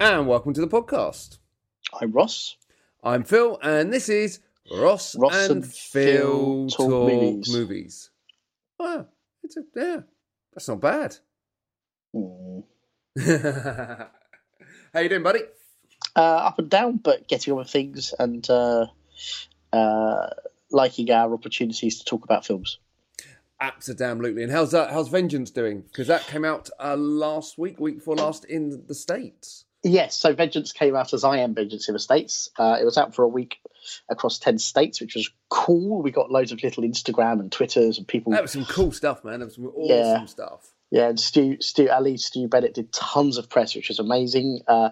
and welcome to the podcast. I'm Ross. I'm Phil, and this is Ross, Ross and, and Phil Phil talk, Talk movies. Movies. Oh, it's a, yeah, that's not bad. Hmm. How you doing, buddy? Uh, up and down, but getting on with things and uh, uh, liking our opportunities to talk about films. Absolutely. And how's that? How's Vengeance doing? Because that came out uh, last week, week before last, in the states. Yes, so Vengeance came out as I Am Vengeance in the States. Uh, it was out for a week across 10 states, which was cool. We got loads of little Instagram and Twitters and people. That was some cool stuff, man. That was some awesome Yeah. stuff. Yeah, and Stu, Stu, Ali, Stu Bennett did tons of press, which was amazing. Uh,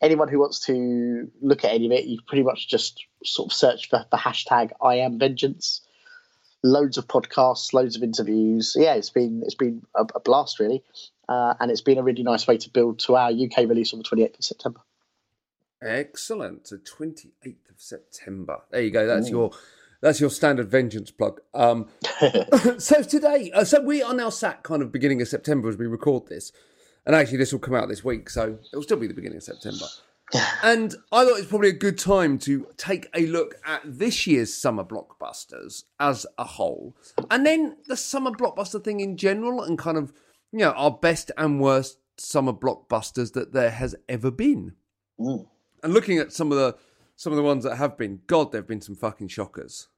anyone who wants to look at any of it, you pretty much just sort of search for the hashtag I am vengeance. Loads of podcasts, loads of interviews. Yeah, it's been it's been a, a blast really, uh, and it's been a really nice way to build to our UK release on the twenty eighth of September. Excellent. So twenty eighth of September. There you go. That's your that's your standard vengeance plug. Um, so today, uh, so we are now sat kind of beginning of September as we record this, and actually this will come out this week, so it'll still be the beginning of September. And I thought it's probably a good time to take a look at this year's summer blockbusters as a whole, and then the summer blockbuster thing in general, and kind of you know our best and worst summer blockbusters that there has ever been Mm. and looking at some of the some of the ones that have been, God, there've been some fucking shockers.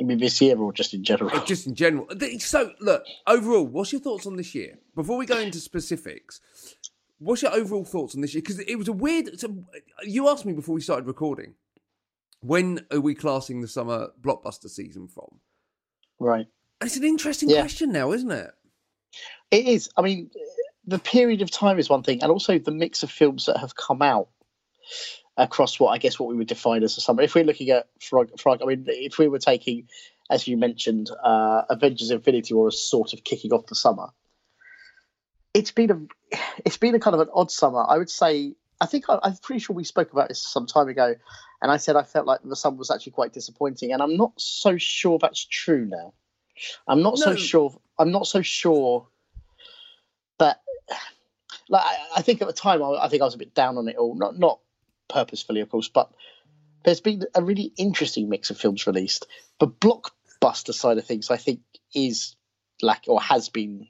I mean, this year or just in general. Uh, Just in general. So, look, overall, what's your thoughts on this year? Before we go into specifics, what's your overall thoughts on this year? Because it was a weird. So you asked me before we started recording, when are we classing the summer blockbuster season from? Right. It's an interesting Yeah. question now, isn't it? It is. I mean, the period of time is one thing, and also the mix of films that have come out across what I guess what we would define as a summer. If we're looking at Frog, Frog I mean, if we were taking, as you mentioned, uh, Avengers: Infinity War as sort of kicking off the summer, it's been a, it's been a kind of an odd summer. I would say. I think I, I'm pretty sure we spoke about this some time ago, and I said I felt like the summer was actually quite disappointing, and I'm not so sure that's true now. I'm not so sure. I'm not so sure but like I, I think at the time I, I think I was a bit down on it all not not purposefully of course but there's been a really interesting mix of films released the blockbuster side of things I think is like or has been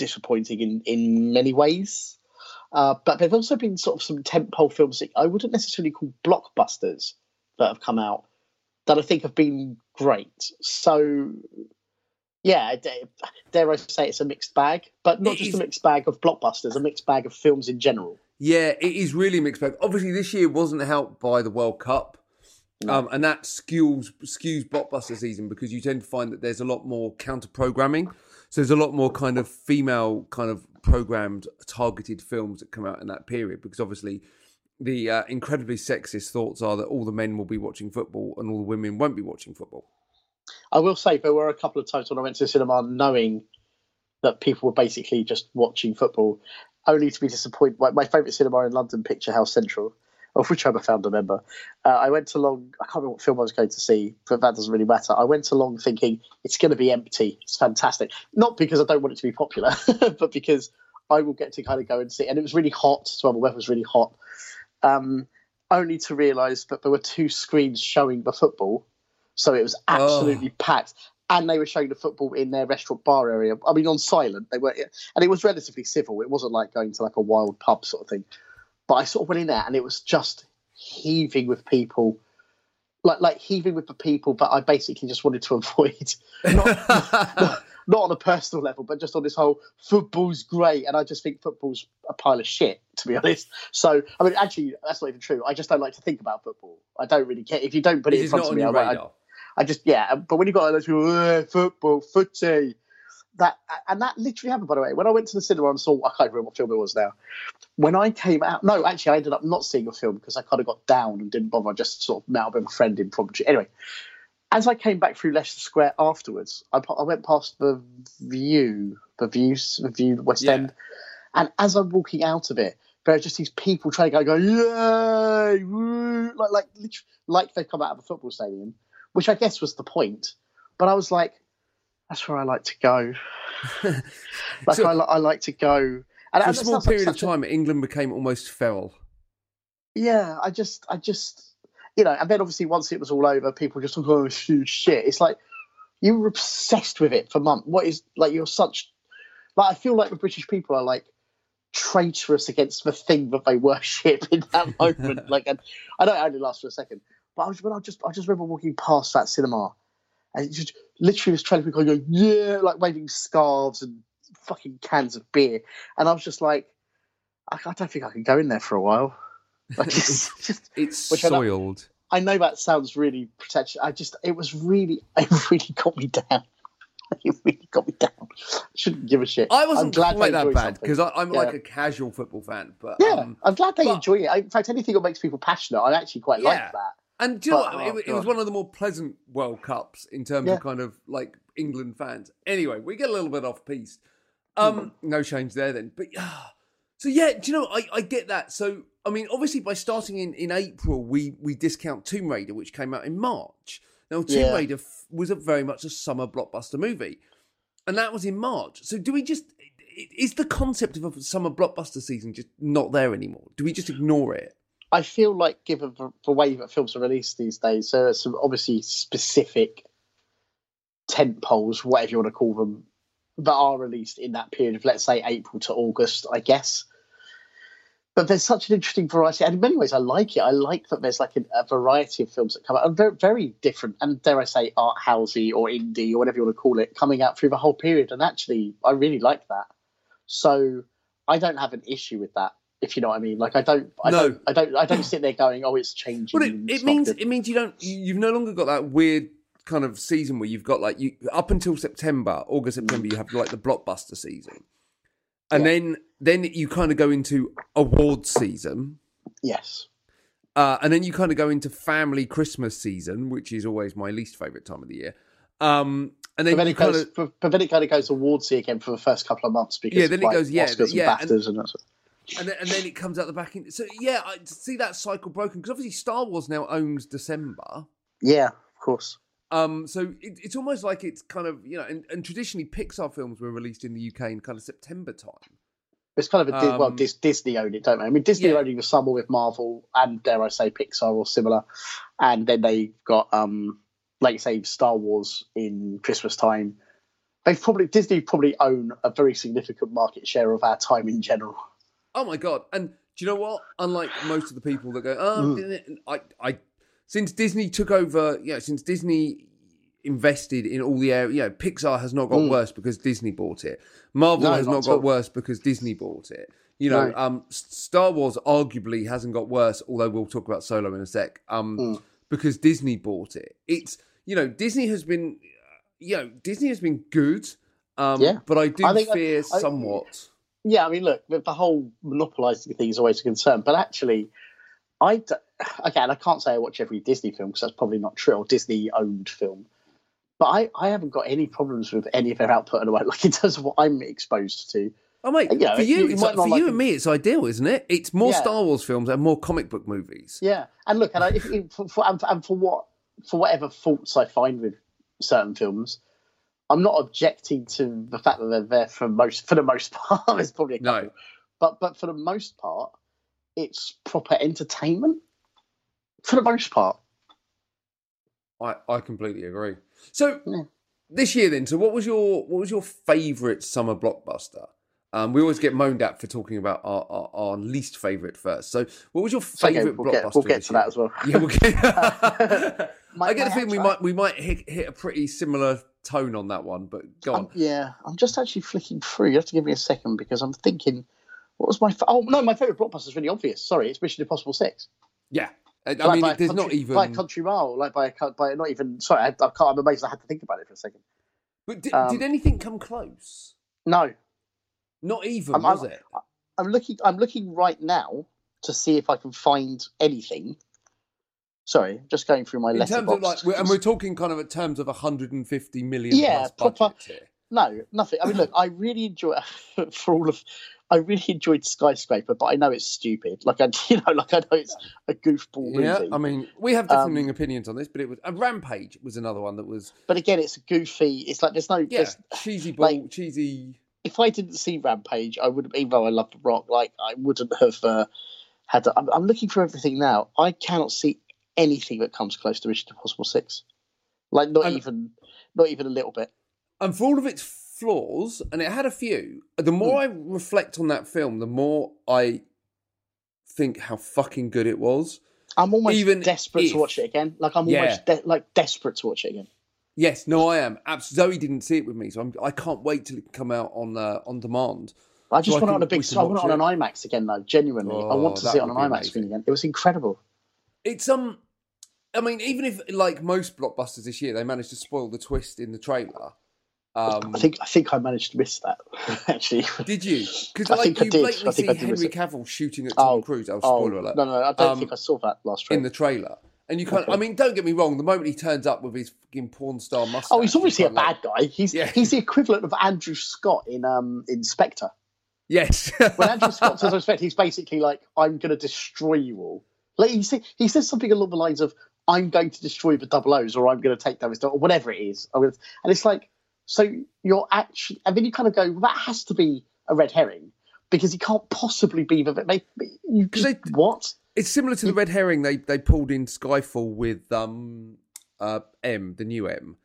disappointing in in many ways uh, but there've also been sort of some tentpole films that I wouldn't necessarily call blockbusters that have come out that I think have been great so yeah, dare I say it's a mixed bag, but not It just is- a mixed bag of blockbusters, a mixed bag of films in general. Yeah, it is really mixed bag. Obviously, this year wasn't helped by the World Cup, um, and that skews skews blockbuster season because you tend to find that there's a lot more counter programming. So there's a lot more kind of female kind of programmed targeted films that come out in that period because obviously the uh, incredibly sexist thoughts are that all the men will be watching football and all the women won't be watching football. I will say there were a couple of times when I went to the cinema knowing that people were basically just watching football, only to be disappointed. My, my favourite cinema in London, Picturehouse Central, of which I'm a founder member. Uh, I went along, I can't remember what film I was going to see, but that doesn't really matter. I went along thinking it's going to be empty. It's fantastic. Not because I don't want it to be popular, but because I will get to kind of go and see. And it was really hot, so the weather was really hot. Um, only to realise that there were two screens showing the football. So it was absolutely packed. And they were showing the football in their restaurant bar area. I mean, on silent. They were, and it was relatively civil. It wasn't like going to like a wild pub sort of thing. But I sort of went in there, and it was just heaving with people, like like heaving with the people. But I basically just wanted to avoid, not, not on a personal level, but just on this whole football's great, and I just think football's a pile of shit, to be honest. So I mean, actually, that's not even true. I just don't like to think about football. I don't really care if you don't put it It in front not of me. I, I. I just yeah, but when you've got those people, football, footy, that and that literally happened. By the way, when I went to the cinema and saw, I can't remember what film it was now. When I came out, no, actually, I ended up not seeing a film because I kind of got down and didn't bother. I just sort of met up with a friend in Coventry. Anyway, as I came back through Leicester Square afterwards, I, I went past the Vue, the Vues, the Vue West Yeah. End, and as I'm walking out of it, there are just these people trying to go, yay, woo, like like literally, like they've come out of a football stadium, which I guess was the point. But I was like, that's where I like to go. like So- I, I like to go. And For a small sounds like period of such a- time, England became almost feral. Yeah, I just, I just, you know, and then obviously once it was all over, people just oh, shit. It's like you were obsessed with it for months. What is like you're such like I feel like the British people are like traitorous against the thing that they worship in that moment. like, and I know it only lasts for a second, but I was when I just I just remember walking past that cinema, and just literally was trailing people going, yeah, like waving scarves and fucking cans of beer, and I was just like, I, I don't think I can go in there for a while. Like, it's just It's Which I know- soiled. I know that sounds really pretentious. I just it was really it really got me down. It really got me down. I shouldn't give a shit. I I'm wasn't glad quite that bad because I'm like a casual football fan, but Yeah, um, I'm glad they but- enjoy it. I, in fact, anything that makes people passionate, I actually quite Yeah. like that. And do you know what? oh, It, it was one of the more pleasant World Cups in terms Yeah. of kind of like England fans. Anyway, we get a little bit off piece. Um, Mm-hmm. no change there then. But ah, so yeah, do you know? I, I get that. So I mean, obviously, by starting in, in April, we we discount Tomb Raider, which came out in March. Now, Tomb Yeah. Raider f- was a very much a summer blockbuster movie, and that was in March. So do we just? Is the concept of a summer blockbuster season just not there anymore? Do we just ignore it? I feel like, given the, way that films are released these days, there are some obviously specific tent poles, whatever you want to call them, that are released in that period of, let's say, April to August, I guess. But there's such an interesting variety, and in many ways, I like it. I like that there's like a, a variety of films that come out, and very different, and dare I say, art housey or indie or whatever you want to call it, coming out through the whole period. And actually, I really like that. So I don't have an issue with that, if you know what I mean. Like I don't, I No. don't, I don't, I don't sit there going, "Oh, it's changing." Well, it, it means good." it means you don't you- you've no longer got that weird kind of season where you've got like you up until September, August, September, you have like the blockbuster season, and Yeah. then then you kind of go into awards season, yes, uh, and then you kind of go into family Christmas season, which is always my least favorite time of the year. Um, and then but then, it kind goes, of but, but then it kind of goes again for the first couple of months because Yeah, then it like, goes, yeah, Oscars yeah, and and that's and then, and then it comes out the back end. So yeah, I see that cycle broken because obviously Star Wars now owns December. yeah, of course. Um, so it, it's almost like it's kind of you know, and, and traditionally Pixar films were released in the UK in kind of September time. It's kind of a Dis- well, Um, Dis- Disney owned it, don't they? I mean, Disney Yeah. owning the summer with Marvel and dare I say Pixar or similar, and then they've got um, like you say, Star Wars in Christmas time. They've probably Disney probably own a very significant market share of our time in general. Oh my god! And do you know what? Unlike most of the people that go, oh. I, I, since Disney took over, you know, since Disney invested in all the area, you know, Pixar has not got Mm. worse because Disney bought it. Marvel No, has not not got all. worse because Disney bought it. You know, No. um, Star Wars arguably hasn't got worse, although we'll talk about Solo in a sec. Um, Mm. because Disney bought it. It's you know, Disney has been, you know, Disney has been good. Um, Yeah. but I do I- fear I- somewhat. Yeah, I mean, look, the, the whole monopolising thing is always a concern, but actually, I d- again, I can't say I watch every Disney film because that's probably not true, or Disney owned film. But I, I haven't got any problems with any of their output in a way, like in terms of what I'm exposed to. Oh mate, You know, for you, you- you might like- for like you and me, it's ideal, isn't it? It's more Yeah. Star Wars films and more comic book movies. Yeah, and look, and I, if, if, for, for, and, for, and for what for whatever faults I find with certain films, I'm not objecting to the fact that they're there for most for the most part. There's probably a No. but but for the most part, it's proper entertainment. For the most part, I, I completely agree. So Yeah. this year, then, so what was your what was your favourite summer blockbuster? Um, we always get moaned at for talking about our, our, our least favourite first. So, what was your It's okay, favourite we'll blockbuster? get we'll get to year? that as well. Yeah, we'll get. My- I get the feeling we might we might hit, hit a pretty similar tone on that one, but go on. Um, yeah, I'm just actually flicking through. You have to give me a second because I'm thinking, what was my? Fa- oh no, my favourite blockbuster is really obvious. Sorry, it's Mission Impossible Six. yeah, I, Like mean, there's country, not even. by a country mile, like by a by not even. Sorry, I, I can't. I'm amazed. I had to think about it for a second. but did, um, did anything come close? No, Not even, I'm- was I'm- it? I'm looking. I'm looking right now to see if I can find anything. Sorry, just going through my In terms of like, we're, and we're talking kind of in terms of 150 million Yeah, plus proper-. No, nothing. I mean, look, I really enjoy for all of. I really enjoyed Skyscraper, but I know it's stupid. Like I, you know, like I know it's a goofball movie. Yeah, I mean, we have differing Um, opinions on this, but it was a Rampage was another one that was but again, it's goofy. It's like there's no. yeah there's- cheesy ball, like- cheesy. if I didn't see Rampage, I would. Even though I love The Rock, like I wouldn't have uh, had. To, I'm, I'm looking for everything now. I cannot see anything that comes close to Mission Impossible Six. Like not And- even, not even a little bit. And for all of its flaws, and it had a few, the more I reflect on that film, the more I think how fucking good it was. I'm almost Even desperate if- to watch it again. Like I'm Yeah. almost de- like desperate to watch it again. Yes, no, I am. Abs- Zoe didn't see it with me, so I'm, I can't wait till it can come out on uh, on demand. I just So I want it on a big. can I want it on an IMAX again, though. Genuinely, I want Oh, to see it on an IMAX amazing. screen again. It was incredible. It's um, I mean, even if like most blockbusters this year, they managed to spoil the twist in the trailer. Um, I think I think I managed to miss that. Actually, did you? Because I like you blatantly I think see I did miss Henry. Cavill shooting at Tom Oh, Cruise. Oh, oh spoiler alert! no, no, I don't Um, think I saw that last in trailer. the trailer. And you of, I mean, don't get me wrong. The moment he turns up with his fucking porn star mustache, Oh, he's obviously a you're bad guy. He's Yeah. he's the equivalent of Andrew Scott in um in Spectre. Yes. When Andrew Scott says respect, he's basically like, "I'm going to destroy you all." Like he say, he says something along the lines of, "I'm going to destroy the double O's," or "I'm going to take down his," or whatever it is. And it's like, so you're actually, and then you kind of go, well, "That has to be a red herring." Because he can't possibly be the they, you they- what? It's similar to the red herring they they pulled in Skyfall with um uh M, the new M.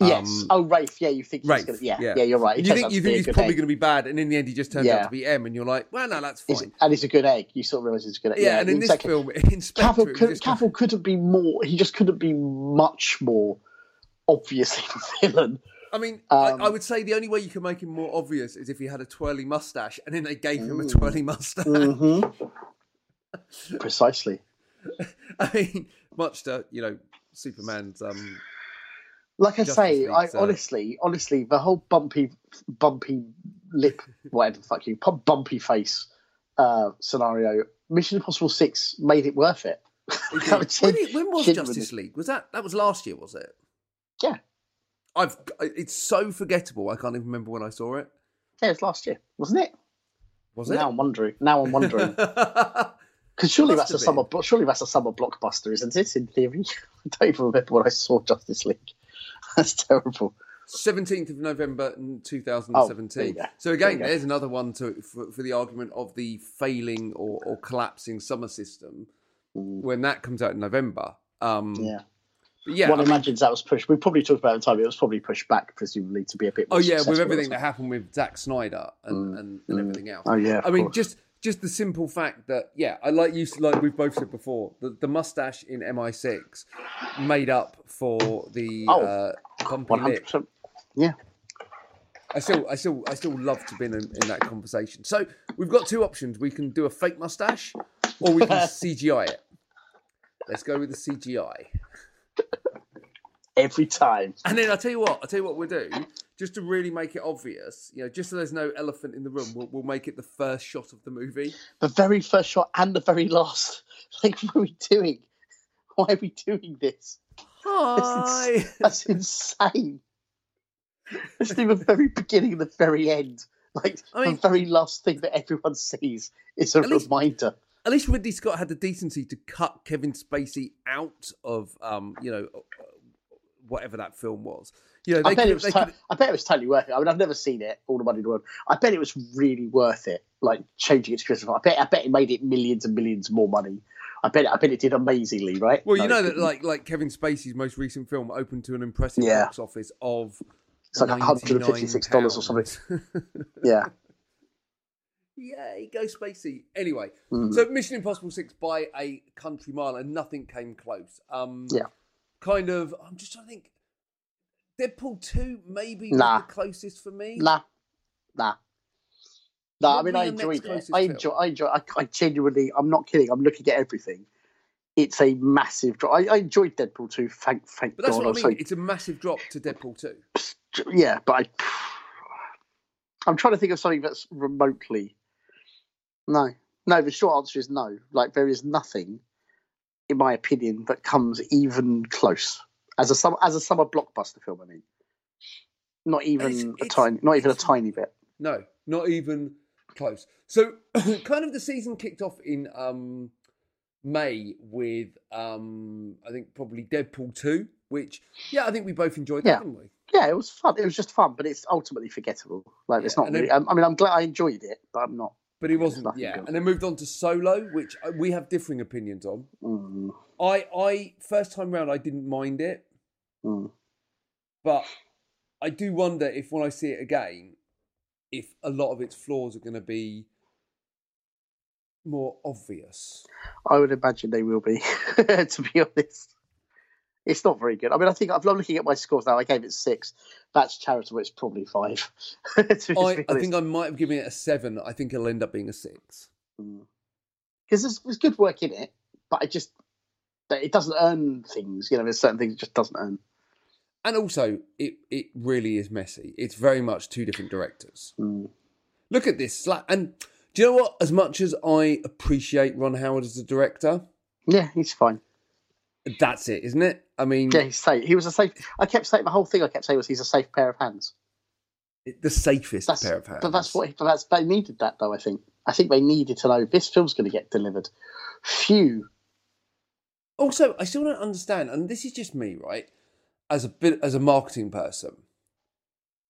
Yes. Um, oh, Rafe. Yeah, you think he's gonna? Yeah, yeah. yeah, you're right. You think you think he's probably going to be bad, and in the end he just turns out to be M, and you're like, well, no, that's fine. and he's a good egg. You sort of realise he's a good egg. yeah, and in this film, in Spectre, Cavill, could, Cavill couldn't be more. He just couldn't be much more obviously the villain. I mean, um, I, I would say the only way you can make him more obvious is if he had a twirly mustache, and then they gave him a twirly mustache. Mm-hmm. Precisely. I mean, much to you know, Superman's um Like I Justice say, I League's, uh, honestly, honestly, the whole bumpy, bumpy lip, whatever the fuck you, bumpy face uh, scenario. Mission Impossible Six made it worth it. when, it- when was Genuinely. Justice League? Was that that was last year? Was it? Yeah. I've it's so forgettable. I can't even remember when I saw it. Yeah, it was last year, wasn't it? Was it? Now I'm wondering. Now I'm wondering because surely that's a have summer. Surely that's a summer blockbuster, isn't it? In theory, I don't even remember when I saw Justice League. That's terrible. Seventeenth of November, in two thousand Oh, and there you seventeen. go. so again, go. there's another one to for, for the argument of the failing or, or collapsing summer system Mm, when that comes out in November. Um, Yeah. yeah. One imagines that was pushed. We probably talked about it at the time. It was probably pushed back, presumably, to be a bit. oh yeah, with everything that happened with Zack Snyder and, and, and mm. everything else. Oh yeah. I mean, course. just just the simple fact that yeah, I like you like we've both said before, the, the mustache in MI6 made up for the Oh, uh, bumpy lip. Yeah. I still, I still, I still love to be in, in that conversation. So we've got two options: we can do a fake mustache, or we can CGI it. Let's go with the CGI. Every time. And then I'll tell you what, I'll tell you what we'll do, just to really make it obvious, you know, just so there's no elephant in the room, we'll, we'll make it the first shot of the movie. The very first shot and the very last. Like, what are we doing? Why are we doing this? Hi. That's insane. Let's do the very beginning and the very end. Like I mean- the very last thing that everyone sees is a At least- reminder. At least Ridley Scott had the decency to cut Kevin Spacey out of, um, you know, whatever that film was. You know, I bet it was. could- I bet it was totally worth it. I mean, I've never seen it. All the money in the world. I bet it was really worth it. Like changing it to Christopher. I bet. I bet it made it millions and millions more money. I bet. I bet it did amazingly. Right. Well, you No, know that like like Kevin Spacey's most recent film opened to an impressive Yeah. box office of It's like $156 or something. £99. Yeah. Yay, go Spacey. Anyway, Mhm. so Mission Impossible Six by a country mile, and nothing came close. Um, Yeah. kind of. I'm just trying to think. Deadpool two maybe Nah. the closest for me. Nah. Nah. No, I mean I enjoyed it. I enjoy. I enjoy. I, I genuinely. I'm not kidding. I'm looking at everything. It's a massive drop. I, I enjoyed Deadpool 2, Thank, thank But that's God. what I mean. like, It's a massive drop to Deadpool two. yeah, but I. I'm trying to think of something that's remotely. No, no. The short answer is no. Like there is nothing, in my opinion, that comes even close as a summer as a summer blockbuster film. I mean, not even it's- a tiny, not even a tiny bit. No, not even close. So, kind of the season kicked off in um, May with um, I think probably Deadpool two, which yeah, I think we both enjoyed that, Yeah. didn't we? Yeah, it was fun. It was just fun, but it's ultimately forgettable. Like it's not and then- really. I, I mean, I'm glad I enjoyed it, but I'm not. But he wasn't. nothing Yeah, good. and then moved on to Solo, which uh, we have differing opinions on. Mm, I, I first time round, I didn't mind it, mm. but I do wonder if when I see it again, if a lot of its flaws are going to be more obvious. I would imagine they will be, to be honest. It's not very good. I mean, I think I'm looking at my scores now. I gave it six. That's charitable. It's probably five. I, I think I might have given it a seven. I think it'll end up being a six. because there's, there's good work in it, but it just it doesn't earn things. You know, there's certain things it just doesn't earn. And also, it it really is messy. It's very much two different directors. Mm. Look at this sla- and do you know what? As much as I appreciate Ron Howard as a director, Yeah, he's fine. That's it, isn't it? I mean, Yeah, he's safe. He was a safe. I kept saying the whole thing. I kept saying was he's a safe pair of hands. the safest That's pair of hands. but that's what. But that's they needed that though. I think. I think they needed to know this film's going to get delivered. Phew. Also, I still don't understand, and this is just me, right? As a bit as a marketing person,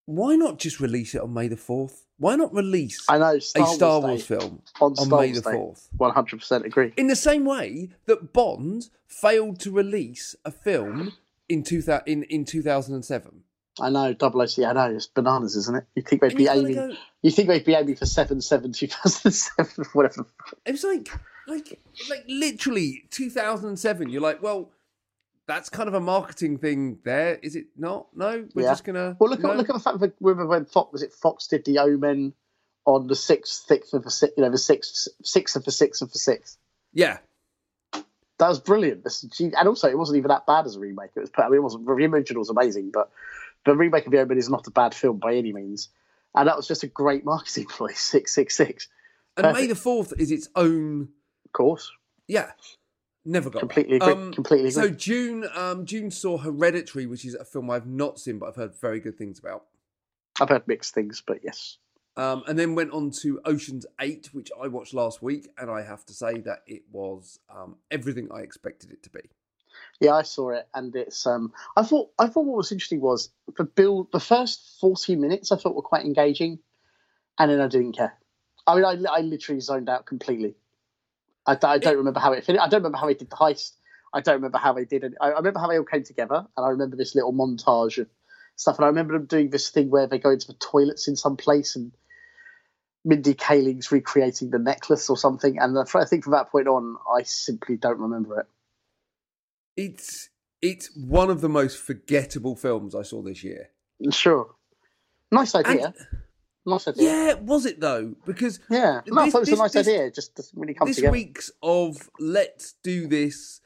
why not just release it on May the fourth? Why not release I know a Star, Star Wars, Day, film on, on Star May Wars the fourth? One hundred percent agree. In the same way that Bond failed to release a film in two in in two thousand and seven. I know. Double OC. I know. It's bananas, isn't it? You think they'd And be aiming? go, You think they'd be aiming for seven seven two thousand seven whatever. it was like like like literally 2007 you're like well that's kind of a marketing thing there is it not no we're Yeah. just gonna Well, look at look at the fact that when Fox was it Fox did the Omen on the sixth, sixth of the sixth, you know, the sixth, sixth of the sixth of the sixth. yeah That was brilliant. And also, it wasn't even that bad as a remake. It was, I mean, it wasn't. The original was amazing, but the remake of the Omen is not a bad film by any means. And that was just a great marketing ploy. Six, six, six. and Perfect. may the 4th is its own Of course, yeah never got completely agree. completely agree. so june um june saw hereditary which is a film i've not seen but i've heard very good things about I've heard mixed things, but yes, um, and then went on to Ocean's Eight, which I watched last week, and I have to say that it was um, everything I expected it to be. yeah, I saw it, and it's. Um, I thought. I thought what was interesting was the build. The first forty minutes I thought were quite engaging, and then I didn't care. I mean, I, I literally zoned out completely. I, I don't remember how it finished. I don't remember how they did the heist. I don't remember how they did it. I, I remember how they all came together, and I remember this little montage of stuff. And I remember them doing this thing where they go into the toilets in some place, and Mindy Kaling's recreating the necklace or something. And I think from that point on, I simply don't remember it. It's it's one of the most forgettable films I saw this year. Sure, nice idea. And- nice idea. Yeah, was it though? Because Yeah, no, I This- thought it was this- a nice this- idea. It just doesn't really come this together. week's of let's do this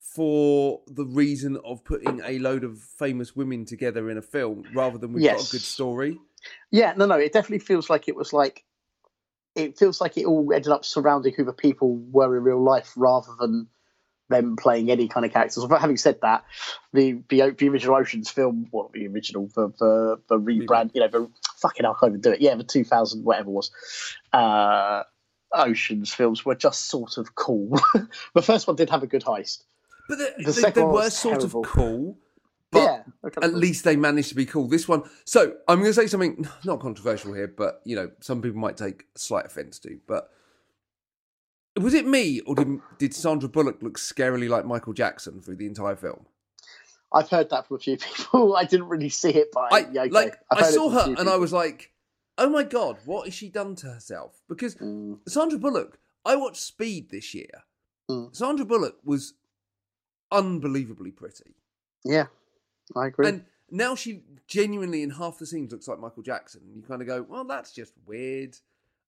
for the reason of putting a load of famous women together in a film rather than we've got a good story. Yeah, no, no, it definitely feels like it was like it feels like it all ended up surrounding who the people were in real life rather than them playing any kind of characters. But having said that, the the, the original Ocean's film, well, the original, the the, the rebrand, you know, the fucking I can't even do it. Yeah, the two thousand whatever it was, uh, Ocean's films were just sort of cool. the first one did have a good heist. But they, The they, second they were sort terrible. of cool. But yeah, at least they managed to be cool. This one, so I'm going to say something not controversial here, but you know, some people might take slight offence to. But was it me or did, did Sandra Bullock look scarily like Michael Jackson through the entire film? I've heard that from a few people. I didn't really see it, but I yeah, okay. like I saw her and I was like, "Oh my god, what has she done to herself?" Because Mm, Sandra Bullock, I watched Speed this year. Mm. Sandra Bullock was unbelievably pretty, yeah, I agree. and now she genuinely in half the scenes looks like Michael Jackson. You kind of go, "Well, that's just weird."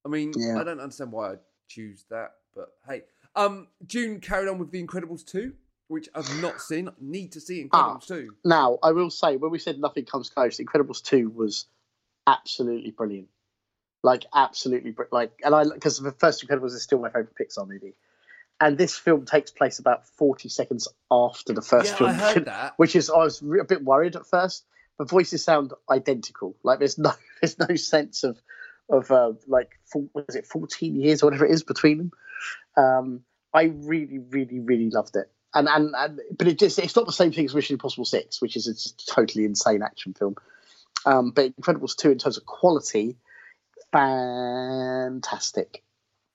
I mean, Yeah. I don't understand why I choose that, but hey. Um, June carried on with The Incredibles two, which I've not seen. Need to see Ah. Incredibles two. Now, I will say, when we said nothing comes close, Incredibles two was absolutely brilliant. Like absolutely, br- like, and I because the first Incredibles is still my favorite Pixar movie, and this film takes place about forty seconds after the first Yeah, film, I heard that. which is I was a bit worried at first. The voices sound identical. Like there's no there's no sense of of uh, like is it fourteen years or whatever it is between them. Um, I really, really, really loved it. And, and and but it just it's not the same thing as Mission Impossible Six, which is a totally insane action film. Um, but Incredibles two in terms of quality, fantastic,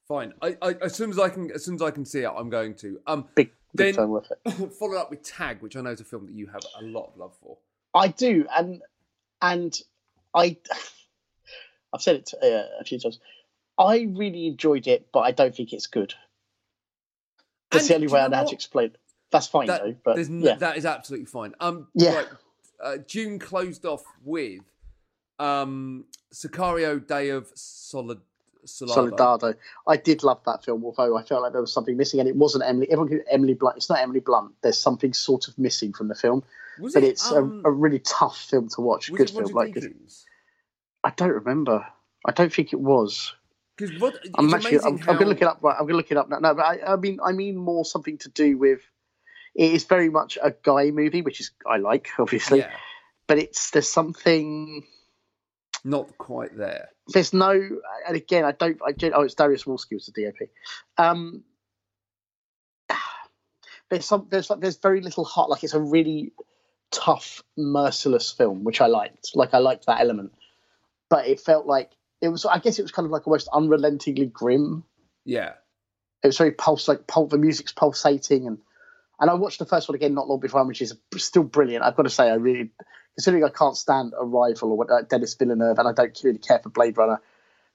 Fine. I, I, as soon as I can, as soon as I can see it, I'm going to. Um, Big, Then- big film with it. follow up with Tag, which I know is a film that you have a lot of love for. I do, and and I, I've said it uh, a few times. I really enjoyed it, but I don't think it's good. That's And the only way I know know how to explain it. That's fine That, though, but there's n- yeah, that is absolutely fine. Um, Yeah. right, uh, June closed off with um, Sicario: Day of Solid Soldado. Soldado. I did love that film, although I felt like there was something missing, and it wasn't Emily. Everyone, Emily Blunt. It's not Emily Blunt. There's something sort of missing from the film, Was but it, it's um, a, a really tough film to watch. was Good it film, like Deakins? I don't remember. I don't think it was. Because it's I'm actually. I'm, how I'm going to look it up. Right, I'm going to look it up now. No, but I, I mean, I mean more something to do with. It is very much a guy movie, which is I like, obviously. yeah, But it's there's something. not quite there. There's no, and again, I don't. I gen- oh, it's Dariusz Wolski was the DOP. Um, there's some. There's like there's very little heart. Like it's a really tough, merciless film, which I liked. Like I liked that element, but it felt like it was. I guess it was kind of like almost unrelentingly grim. Yeah, it was very pulse like pul- the music's pulsating and and I watched the first one again not long before, which is still brilliant. I've got to say, I really considering I can't stand Arrival or what, uh, Denis Villeneuve, and I don't really care for Blade Runner.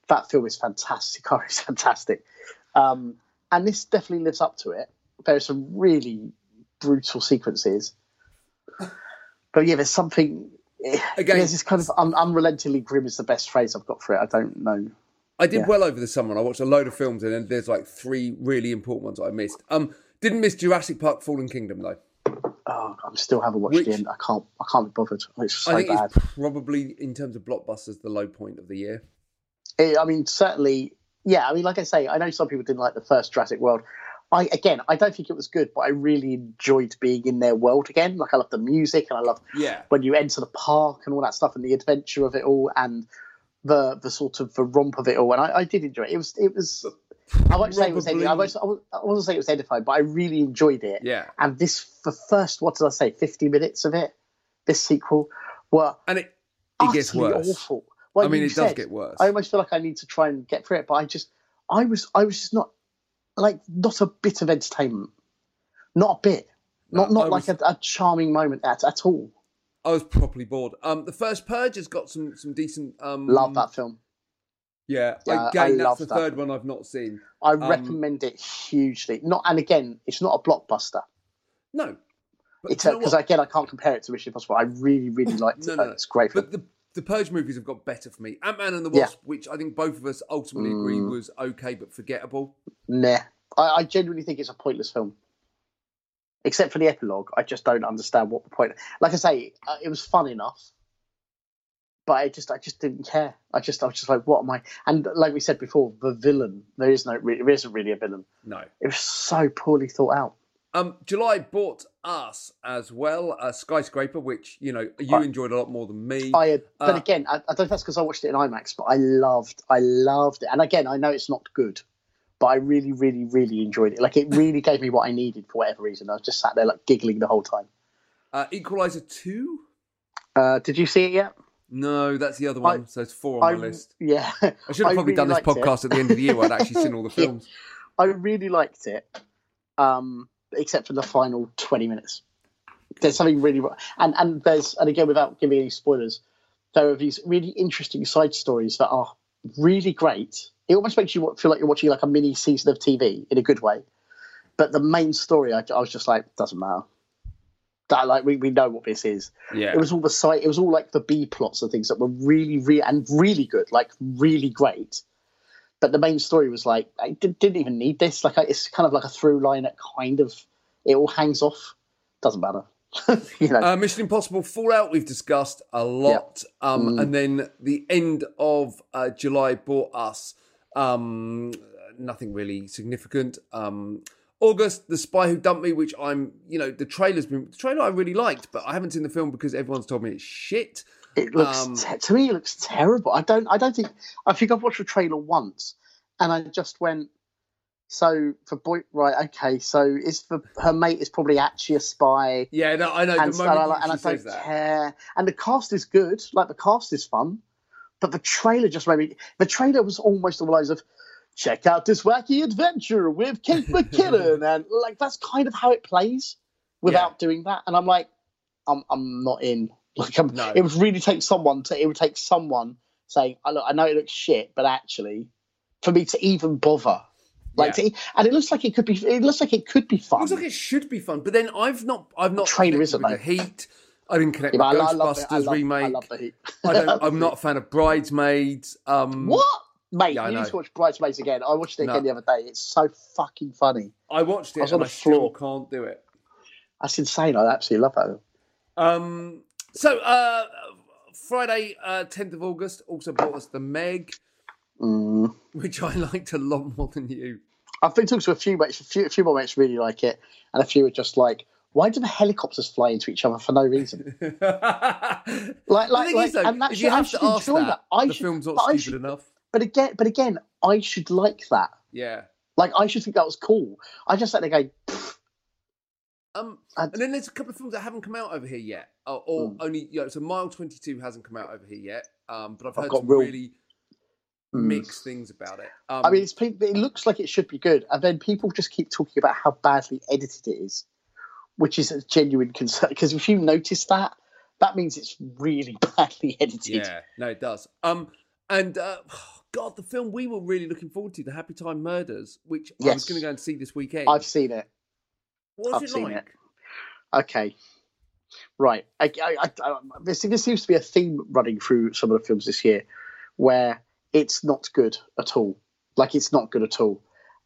That film is fantastic. Oh, it's fantastic, um, and this definitely lives up to it. There are some really brutal sequences, but yeah, there's something. Again- there's this kind of un- unrelentingly grim is the best phrase I've got for it. I don't know. I did Yeah. well over the summer. and I watched a load of films, and then there's like three really important ones I missed. Um, didn't miss Jurassic Park: Fallen Kingdom though. Oh, I still haven't watched Which- the end. I can't. I can't be bothered. It's so I think bad. it's probably in terms of blockbusters the low point of the year. Eh, I mean, certainly, yeah. I mean, like I say, I know some people didn't like the first Jurassic World. I again, I don't think it was good, but I really enjoyed being in their world again. Like I love the music and I love Yeah, when you enter the park and all that stuff and the adventure of it all and the the sort of the romp of it all. And I, I did enjoy it. It was it was. I won't say it was. Probably- I won't, I won't say it was edifying, but I really enjoyed it. yeah, And this, the first, what did I say, fifty minutes of it, this sequel, were and it it gets worse. awful. Like I mean, it does get worse. I almost feel like I need to try and get through it, but I just, I was, I was just not, like, not a bit of entertainment, not a bit, not No, not I like a, a charming moment at at all. I was properly bored. Um, the first Purge has got some some decent. Um, Love that film. Yeah, Yeah, again, I that's love the that. third one I've not seen. I Um, recommend it hugely. Not, and again, it's not a blockbuster. No, do you know because again, I can't compare it to Mission Impossible. I really, really liked No, it. no, no. It's great. But the the Purge movies have got better for me. Ant Man and the Yeah. Wasp, which I think both of us ultimately agree Mm. was okay but forgettable. Nah, I, I genuinely think it's a pointless film. Except for the epilogue, I just don't understand what the point. Like I say, uh, it was fun enough, but I just, I just didn't care. I just, I was just like, what am I? And like we said before, the villain. There is no, re- there isn't really a villain. No. It was so poorly thought out. Um, July bought us as well a skyscraper, which you know you Right. enjoyed a lot more than me. I, but Uh, again, I, I don't know if that's because I watched it in IMAX, but I loved, I loved it. And again, I know it's not good, but I really, really, really enjoyed it. Like it really gave me what I needed for whatever reason. I was just sat there like giggling the whole time. Uh, Equalizer two. Uh, did you see it yet? No, that's the other one. so it's four on I, my list. Yeah, I should have probably really done this liked it. podcast at the end of the year where I'd actually seen all the Yeah. films. I really liked it, um, except for the final twenty minutes. There's something really, and and there's and again without giving any spoilers, there are these really interesting side stories that are really great. It almost makes you feel like you're watching like a mini season of TV in a good way. But the main story, I, I was just like, doesn't matter. That like we, we know what this is. Yeah, It was all the side. It was all like the B plots and things that were really, really and really good, like really great. But the main story was like I did, didn't even need this. Like I, it's kind of like a through line that kind of it all hangs off. Doesn't matter, you know. Uh, Mission Impossible Fallout, we've discussed a lot. Um, Mm. And then the end of uh, July brought us um, nothing really significant. Um, August, The Spy Who Dumped Me, which I'm, you know, the trailer's been, the trailer I really liked, but I haven't seen the film because everyone's told me it's shit. It looks um, te- to me it looks terrible. I don't. I don't think. I think I've watched the trailer once, and I just went. So for boy, right? Okay. So is the her mate is probably actually a spy. Yeah, no, I know. and, the so- I, and I don't that. care. And the cast is good. Like the cast is fun, but the trailer just made me. The trailer was almost the lines of, check out this wacky adventure with Kate McKinnon, and like that's kind of how it plays without Yeah. doing that. And I'm like, I'm I'm not in. Like, I'm, No. it would really take someone to. It would take someone saying, I, look, I know it looks shit, but actually, for me to even bother. Like, Yeah. to, and it looks like it could be. It looks like it could be fun. Looks like it should be fun, but then I've not, I've not connected isn't the Heat. I didn't connect Yeah, with I, love. I Ghostbusters love, remake. I love the heat. I don't, I'm not a fan of Bridesmaids. Um, What? Mate, Yeah, I you need to watch Bridesmaids again. I watched it No. again the other day. It's so fucking funny. I watched it I was and on I the still floor. can't do it. That's insane. I absolutely love that. Um, so uh, Friday, uh, 10th of August, also brought us the Meg, Mm. which I liked a lot more than you. I've been talking to a few mates. A few, a few more mates really like it, and a few are just like, "Why do the helicopters fly into each other for no reason?" Like, like, like though, and that if should- you I have to ask that, that. I the should- film's not stupid should- enough. But again, but again, I should like that. Yeah. Like, I should think that was cool. I just sat there going, "Pfft, Um, And- then there's a couple of films that haven't come out over here yet, or, or Mm. only you know. So Mile Twenty Two hasn't come out over here yet, um, but I've I've heard got some real- really mm. mixed things about it. Um, I mean, it's it looks like it should be good, and then people just keep talking about how badly edited it is, which is a genuine concern. Because if you notice that, that means it's really badly edited. yeah, no, it does. Um, and uh, God, the film we were really looking forward to, The Happy Time Murders, which I was going to go and see this weekend. I've seen it. What was I've it seen like? it. Okay. Right. I, I, I, I, this, this seems to be a theme running through some of the films this year where it's not good at all. Like, it's not good at all.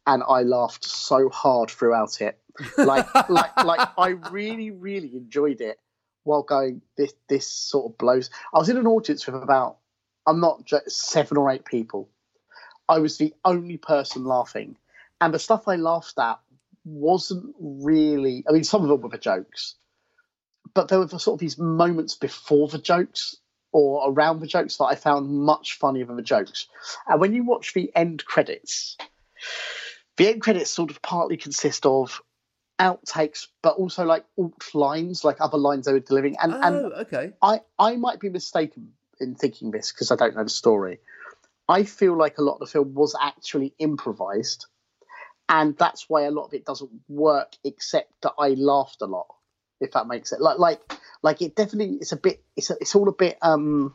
And I laughed so hard throughout it. Like, like, like, I really, really enjoyed it while going, this, this sort of blows. I was in an audience with about, I'm not just seven or eight people. I was the only person laughing. And the stuff I laughed at wasn't really. I mean, some of them were the jokes, but there were the sort of these moments before the jokes or around the jokes that I found much funnier than the jokes. And when you watch the end credits, the end credits sort of partly consist of outtakes, but also like alt lines, like other lines they were delivering. And oh, and okay. I, I might be mistaken in thinking this because I don't know the story. I feel like a lot of the film was actually improvised, and that's why a lot of it doesn't work. Except that I laughed a lot, if that makes it like like like it definitely it's a bit it's a, it's all a bit um.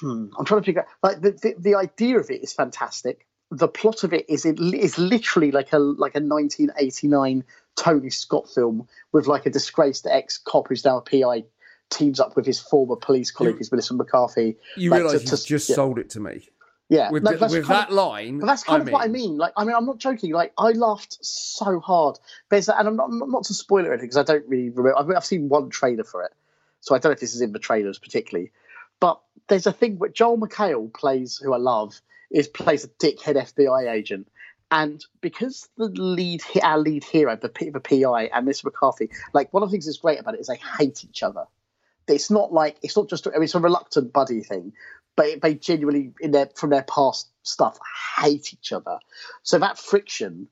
Hmm, I'm trying to figure out like the, the the idea of it is fantastic. The plot of it is it is literally like a like a 1989 Tony Scott film with like a disgraced ex cop who's now a PI teams up with his former police colleague, You- who's Melissa McCarthy. You like, realise you just yeah. sold it to me Yeah, with, with that of- line. But that's kind I of what I mean. Like, I mean, I'm not joking. Like, I laughed so hard. There's, and I'm not, not to spoil it or anything because I don't really remember. I mean, I've seen one trailer for it, so I don't know if this is in the trailers particularly. But there's a thing where Joel McHale plays, who I love, is plays a dickhead FBI agent, and because the lead, our lead hero, the, the PI, and Miss McCarthy, like one of the things that's great about it is they hate each other. It's not like it's not just I mean, it's a reluctant buddy thing, but they genuinely in their from their past stuff hate each other. So that friction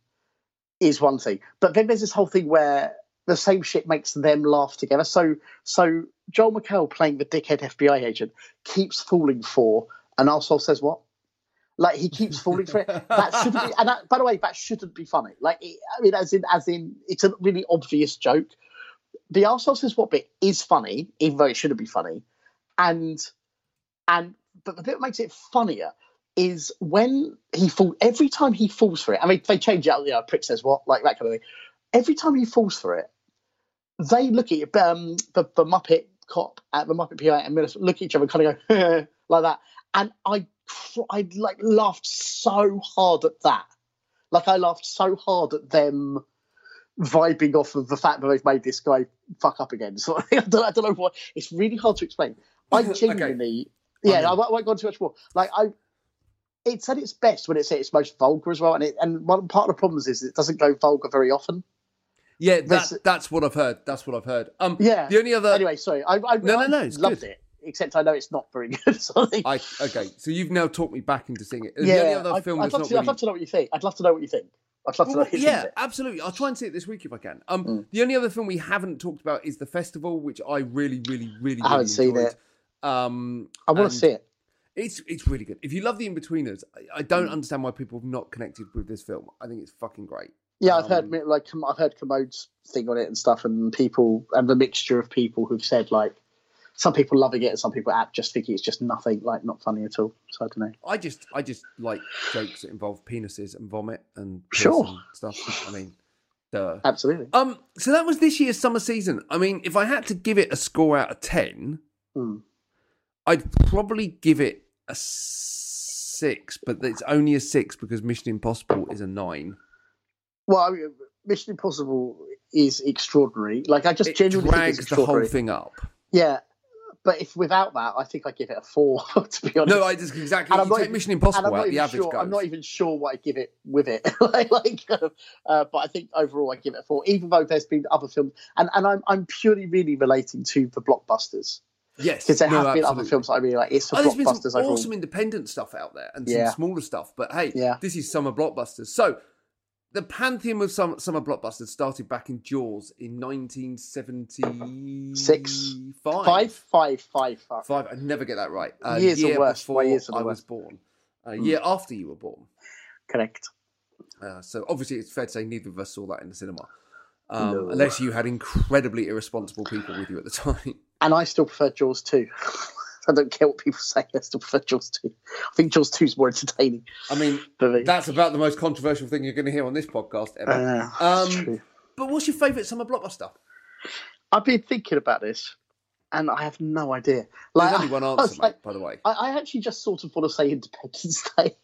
is one thing. But then there's this whole thing where the same shit makes them laugh together. So so Joel McHale playing the dickhead FBI agent keeps falling for and also says what? Like he keeps falling for it. That shouldn't be. And that, by the way, that shouldn't be funny. Like it, I mean, as in as in, it's a really obvious joke. The arsehole says what bit is funny, even though it shouldn't be funny, and and but the bit that makes it funnier is when he falls. every time he falls for it. I mean, they change it out. You know, prick says what, like that kind of thing. Every time he falls for it, they look at um, the, the Muppet cop at the Muppet PI and Millicent look at each other and kind of go like that. And I, I like laughed so hard at that. Like I laughed so hard at them vibing off of the fact that they've made this guy fuck up again. So I don't, I don't know what. It's really hard to explain. I genuinely, yeah, I'm in. I won't, won't go on too much more. Like I, it's at its best when it's at its most vulgar as well. And it, and one part of the problems is it doesn't go vulgar very often. Yeah, that, that's what I've heard. That's what I've heard. Um, Yeah. The only other, anyway, sorry. I, I, No, no, I no, loved good. it, except I know it's not very good. I, okay, so you've now talked me back into seeing it. Yeah, the only other I, film I'd, love not to, I'd love to know what you think. I'd love to know what you think. I'd love to know Well, what you yeah, absolutely. I'll try and see it this week if I can. Um, Mm. the only other film we haven't talked about is the festival, which I really, really, really, I haven't really seen enjoyed. it. Um, I want to see it. It's it's really good. If you love the Inbetweeners, I, I don't Mm. understand why people have not connected with this film. I think it's fucking great. Yeah, I've heard Um, like I've heard Kermode's thing on it and stuff, and people and the mixture of people who've said like some people loving it and some people app just thinking it's just nothing, like not funny at all. So I don't know. I just I just like jokes that involve penises and vomit and Sure. and stuff. I mean, duh. Absolutely. Um, so that was this year's summer season. I mean, if I had to give it a score out of ten, Hmm. I'd probably give it a six, but it's only a six because Mission Impossible is a nine. Well, I mean, Mission Impossible is extraordinary. Like I just It genuinely think it's drags the whole thing up. Yeah, but if without that, I think I give it a four. to be honest. No, I just exactly. And I'm You not take even- Mission Impossible out, the average sure. goes. I'm not even sure what I give it with it. like, like, uh, but I think overall I give it a four, even though there's been other films, and, and I'm I'm purely really relating to the blockbusters yes, because there no, have been other films that I really like. It's the Oh, there's been some awesome independent stuff out there and Yeah. some smaller stuff. But hey, Yeah. this is summer blockbusters. So the pantheon of some summer blockbusters started back in Jaws in 1976. Five. Five, five, five, five. Five. I never get that right. A Years are year worse. Before years are I was born. A Mm. year after you were born. Correct. Uh, so obviously, it's fair to say neither of us saw that in the cinema, um, No. unless you had incredibly irresponsible people with you at the time. And I still prefer Jaws 2. I don't care what people say. I still prefer Jaws 2. I think Jaws 2 is more entertaining I mean, me. that's about the most controversial thing you're going to hear on this podcast ever. Uh, Um, true. But what's your favourite summer blockbuster? I've been thinking about this, and I have no idea. There's only one answer, mate, like- by the way. I, I actually just sort of want to say Independence Day.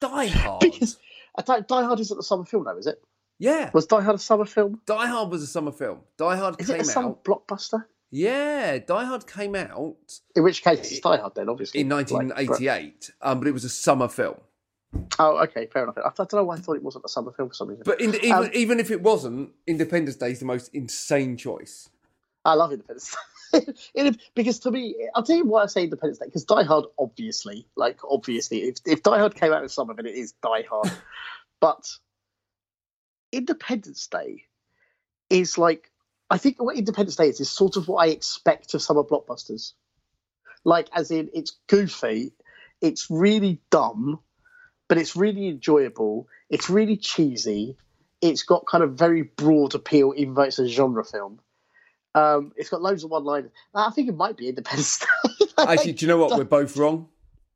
Die Hard. Because I don't, Die Hard isn't a summer film, though, is it? yeah. Was Die Hard a summer film? Die Hard was a summer film. Die Hard Is came it a summer out. blockbuster? Yeah, Die Hard came out In which case, it's Die Hard then, obviously. in Like, 1988, um, but it was a summer film. oh, okay, fair enough. I, don't know why I thought it wasn't a summer film for some reason. But in, even, Um, even if it wasn't, Independence Day is the most insane choice. I love Independence Day. It- because to me, I'll tell you why I say Independence Day. Because Die Hard, obviously, like obviously, if, if Die Hard came out in summer, then it is Die Hard. but Independence Day is like, I think what Independence Day is is sort of what I expect of summer blockbusters. Like, as in, it's goofy, it's really dumb, but it's really enjoyable. It's really cheesy. It's got kind of very broad appeal, even though it's a genre film. Um, it's got loads of one liners. I think it might be Independence Day. Actually, do you know what? We're both wrong.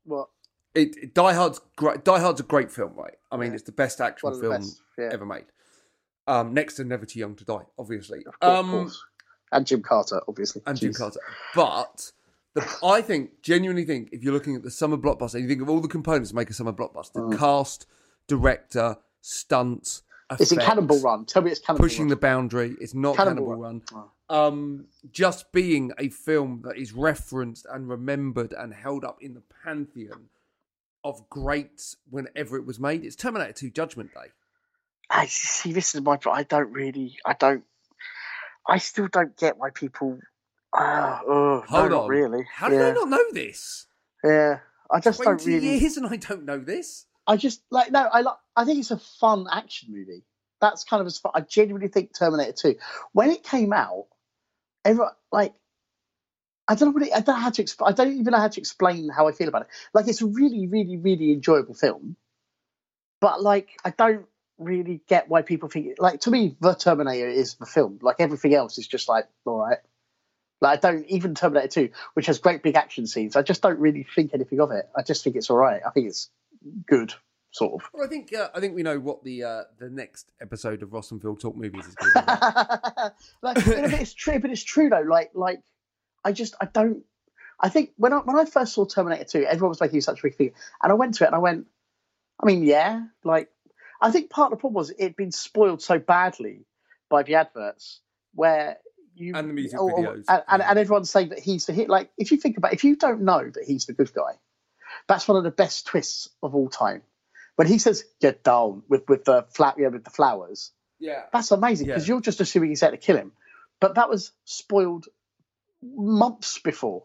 what? It, it- Die Hard's great. Die Hard's a great film, right? I mean, Yeah. it's the best action the film best. Yeah, ever made. Um, next to Never Too Young to Die, obviously. of course, um. And Jim Carter, obviously. and Gymkata. But the, I think, genuinely think, if you're looking at the summer blockbuster, you think of all the components that make a summer blockbuster: Mm. cast, director, stunts, It's effects, Cannonball Run. Tell me it's Cannonball pushing Run. the boundary. It's not Cannonball Cannibal Run. Oh. Um, just being a film that is referenced and remembered and held up in the pantheon of greats whenever it was made. It's Terminator 2 Judgment Day. I see. This is my. I don't really. I don't. I still don't get why people. Uh, oh, Hold no, on. really. How did yeah. I not know this? Yeah, I just 20 don't really. years and I don't know this. I just like no. I like. I think it's a fun action movie. That's kind of as fun. I genuinely think Terminator Two, when it came out, everyone like. I don't know what it, I don't know how to explain. I don't even know how to explain how I feel about it. Like it's a really, really, really enjoyable film, but like I don't really get why people think. Like to me, the Terminator is the film. Like everything else is just like all right. Like I don't even Terminator Two, which has great big action scenes. I just don't really think anything of it. I just think it's all right. I think it's good, sort of. Well, I think uh, I think we know what the uh, the next episode of Ross and Phil Talk Movies is going to be. like, but it's true, but it's true though. Like, like I just I don't. I think when I when I first saw Terminator Two, everyone was making such a big thing, and I went to it and I went. I mean, yeah, like I think part of the problem was it'd been spoiled so badly by the adverts where you And the music or- videos. and, and, and everyone's saying that he's the hit. Like, if you think about, if you don't know that he's the good guy, that's one of the best twists of all time. When he says "get down" with with the flat, yeah, with the flowers, yeah. that's amazing because Yeah. you're just assuming he's out to kill him. But that was spoiled months before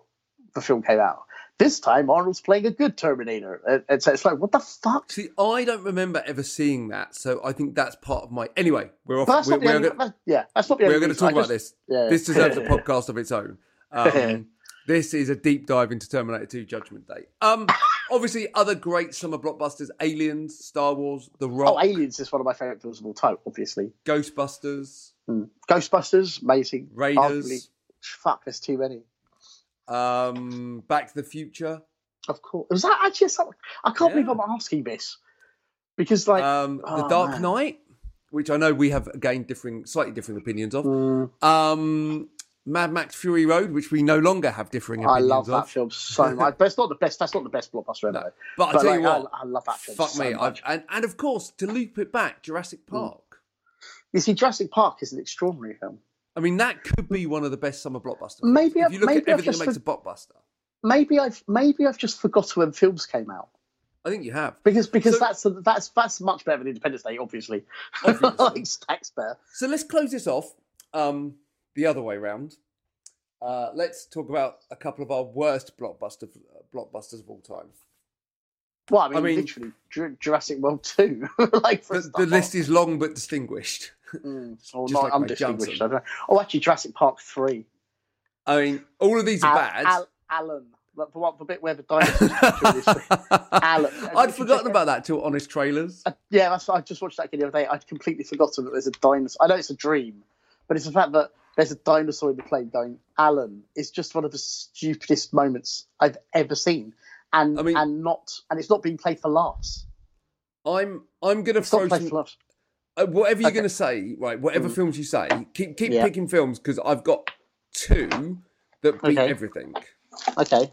the film came out. This time, Arnold's playing a good Terminator, and, and so it's like, what the fuck? See, I don't remember ever seeing that, so I think that's part of my. Anyway, we're off. That's We're, we're only, gonna, yeah, that's not the we're going to talk about this. Yeah. This deserves a podcast of its own. Um, This is a deep dive into Terminator 2 Judgment Day. Um, obviously, other great summer blockbusters: Aliens, Star Wars, The Rock, Oh, Aliens is one of my favourite films of all time, obviously. Ghostbusters, Mm. Ghostbusters, amazing. Raiders, Arguably- Fuck, there's too many. Um, Back to the Future, Of course. Was that actually something? I can't believe I'm asking this. Because, like, um, The oh, Dark man. Knight, which I know we have again differing, slightly differing opinions of. mm, Um, Mad Max Fury Road, which we no longer have differing opinions of. I love that of. film so much. But it's not the best. That's not the best blockbuster ever. No. But I tell like, you what, I, I love that film fuck so me, and and of course to loop it back, Jurassic Mm. Park. You see, Jurassic Park is an extraordinary film. I mean, that could be one of the best summer blockbusters. Maybe if you look maybe at everything that makes a blockbuster, Maybe I've maybe I've just forgotten when films came out I think you have. because because So- that's that's that's much better than Independence Day, obviously. Obviously. like better. So let's close this off um, the other way round. Uh, let's talk about a couple of our worst blockbuster blockbusters of all time. Well, I mean, I mean- literally Jurassic World Two. like for The, the list is long but distinguished. Mm, or just not like Mike undistinguished. I don't know. Oh, actually, Jurassic Park Three. I mean, all of these are Al- bad. Al- Alan, like, the one the bit where the dinosaurs. Alan. I'd If forgotten about that till Honest Trailers. Uh, yeah, that's I just watched that again the other day. I'd completely forgotten that there's a dinosaur. I know it's a dream, but it's the fact that there's a dinosaur in the plane going. Alan is just one of the stupidest moments I've ever seen, and I mean- and not and it's not being played for laughs. I'm I'm gonna It's not throw some, for laughs. Uh, whatever you're Okay. gonna say, right? Whatever Mm. films you say, keep keep Yeah. picking films because I've got two that beat Okay. everything. Okay.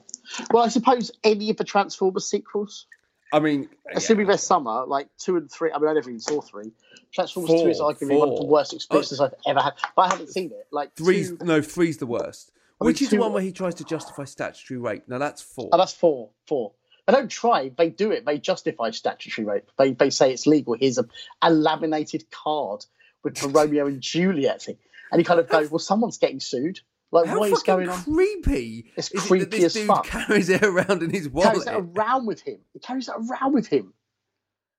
Well, I suppose any of the Transformers sequels, I mean, assuming they're summer, like two and three. I mean, I never even saw three. Transformers Four, two is arguably one of the worst experiences I've ever had, but I haven't seen it. Like three's two, no three's the worst. I mean, Which is the one where he tries to justify statutory rape? Now that's four. Oh, that's four. Four. They don't try. They do it. They justify statutory rape. They they say it's legal. Here's a, a laminated card with the Romeo and Juliet thing, and you kind of go, well, someone's getting sued. Like, How what is going on? creepy It's is creepy this as dude fuck. carries it around in his He carries it around with him. He carries it around with him,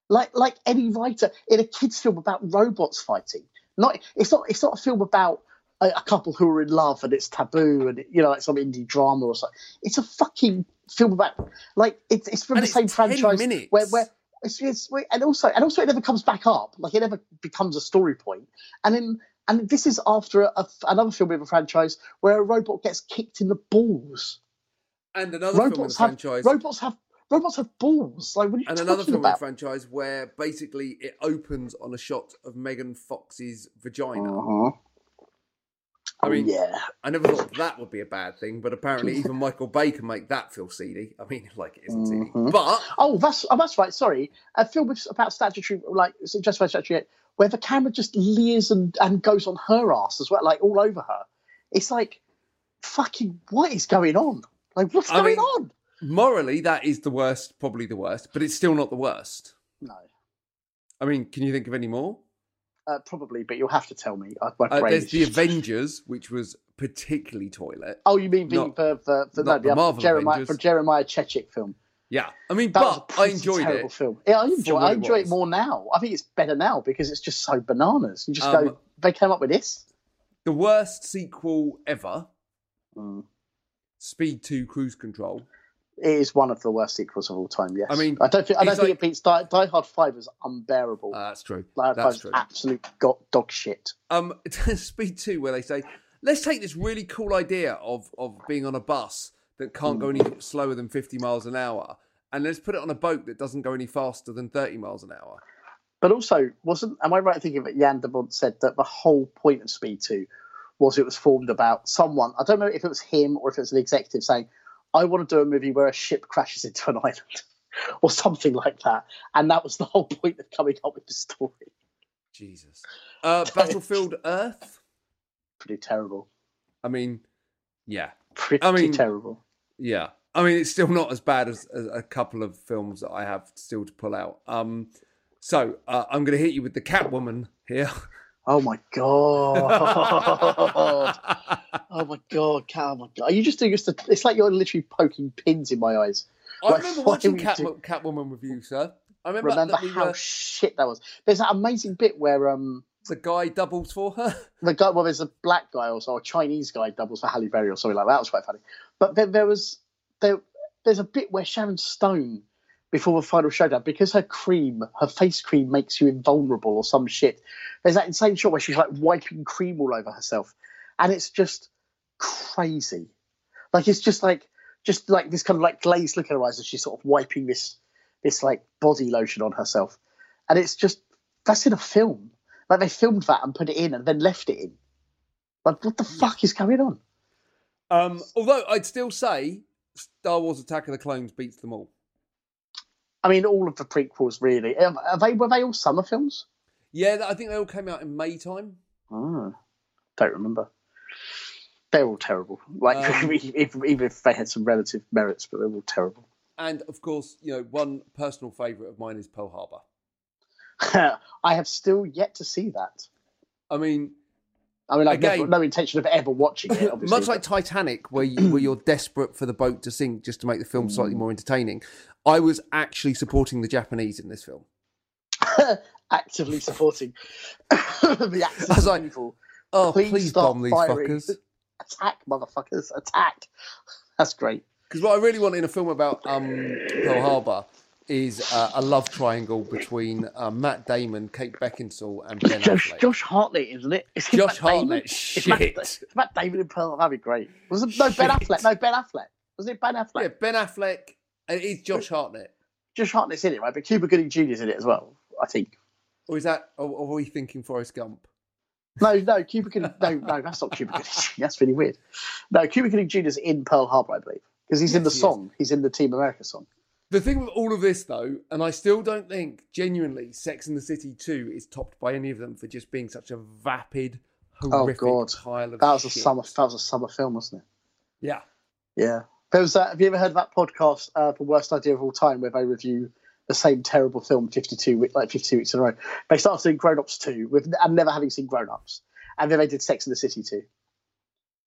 like like any writer in a kids' film about robots fighting. Not it's not it's not a film about a, a couple who are in love and it's taboo and you know like some indie drama or something. It's a fucking film about like it's it's from And the it's same 10 franchise minutes. where where. It's, it's, and also, and also, it never comes back up. Like it never becomes a story point. And then, and this is after a, a, another film in a franchise where a robot gets kicked in the balls and another film in the robots have franchise. robots have robots have balls. Like what are you and another film in the franchise where basically it opens on a shot of Megan Fox's vagina. Uh-huh. I mean, yeah, I never thought that would be a bad thing, but apparently even Michael Bay can make that feel seedy. I mean, like it isn't seedy, Mhm. but oh, that's oh, that's right. Sorry, a film about statutory, like it's just about statutory, where the camera just leers and and goes on her ass as well, like all over her. It's like, fucking, what is going on? Like, what's I going mean- on? morally that is the worst, probably the worst, but it's still not the worst. No, I mean, can you think of any more? Uh, probably, but you'll have to tell me. Uh, Uh, there's the Avengers, which was particularly toilet. Oh, you mean the the, the, no, the Marvel Jeremiah Avengers. Jeremiah Chechik film? Yeah, I mean, That but I enjoyed terrible it. film. Yeah, I for enjoy. I it enjoy it was. more now. I think it's better now because it's just so bananas. You just Um, go. They came up with this. The worst sequel ever, Mm. Speed Two Cruise Control. It is one of the worst sequels of all time. Yes. I mean, I don't think I don't think like- it beats Die, Die Hard Five is unbearable. Uh, that's true. Die Hard That's Five is true. absolute got dog shit. Um, Speed Two, where they say, let's take this really cool idea of of being on a bus that can't go any slower than fifty miles an hour, and let's put it on a boat that doesn't go any faster than thirty miles an hour. But also, wasn't am I right in thinking that Jan de Bont said that the whole point of Speed Two was it was formed about someone. I don't know if it was him or if it was an executive saying, "I want to do a movie where a ship crashes into an island." Or something like that, and that was the whole point of coming up with the story. Jesus. Uh, Battlefield Earth. Pretty terrible. I mean, yeah, Pretty I mean- terrible. yeah. I mean, it's still not as bad as, as a couple of films that I have still to pull out. Um, so uh, I'm going to hit you with the Catwoman here. Oh my god! oh my god! Cat- Oh my god! Are you just doing this? It's like you're literally poking pins in my eyes. I Like, remember watching Cat, do- Catwoman with you, sir. I remember, Remember that we how were. shit that was? There's that amazing bit where um the guy doubles for her. The guy, well, there's a black guy also, a Chinese guy doubles for Halle Berry or something like that. That was quite funny. But then there was there. There's a bit where Sharon Stone, before the final showdown, because her cream, her face cream, makes you invulnerable or some shit. There's that insane shot where she's like wiping cream all over herself, and it's just crazy. Like it's just like just like this kind of like glazed look in her eyes as she's sort of wiping this this like body lotion on herself, and it's just that's in a film. Like they filmed that and put it in and then left it in. Like what the fuck is going on? Um, although I'd still say Star Wars: Attack of the Clones beats them all. I mean, all of the prequels really. Are, are they were they all summer films? Yeah, I think they all came out in May time. Oh, don't remember. They're all terrible. Like Um, even, even if they had some relative merits, but they're all terrible. And of course, you know, one personal favourite of mine is Pearl Harbor. I have still yet to see that. I mean, I mean, never, Again- no intention of ever watching it. Obviously, much like Titanic, where you, where you're desperate for the boat to sink just to make the film slightly more entertaining. I was actually supporting the Japanese in this film. actively supporting the axis I was like, evil. Oh, Please please, bomb these firing. fuckers! Attack, motherfuckers! Attack! That's great. Because what I really want in a film about um, Pearl Harbor is uh, a love triangle between uh, Matt Damon, Kate Beckinsale, and Ben Josh, Affleck. Josh Hartnett, isn't it? Is it Josh Matt Damon? Hartnett, It's Matt, shit. it's Matt Damon in Pearl. That'd be great. Was it no Ben Affleck? No Ben Affleck. Was it Ben Affleck? Yeah, Ben Affleck. and It's Josh Hartnett. Josh Hartnett's in it, right? But Cuba Gooding Jr. is in it as well. I think. Or is that? Or, or are we thinking Forrest Gump? No, no, Cuba Gooding. No, no, that's not Cuba Gooding. That's really weird. No, Cuba Gooding Jr. is in Pearl Harbor, I believe, because he's in the Yes, he is. song. He's in the Team America song. The thing with all of this, though, and I still don't think genuinely Sex and the City 2 is topped by any of them for just being such a vapid, horrific Oh, God. pile of That was a summer. That was a summer film, wasn't it? Yeah. Yeah. There was that. Have you ever heard of that podcast, uh, the worst idea of all time, where they review the same terrible film fifty-two like fifty-two weeks in a row? They started doing Grown Ups two with and never having seen Grown Ups, and then they did Sex and the City two,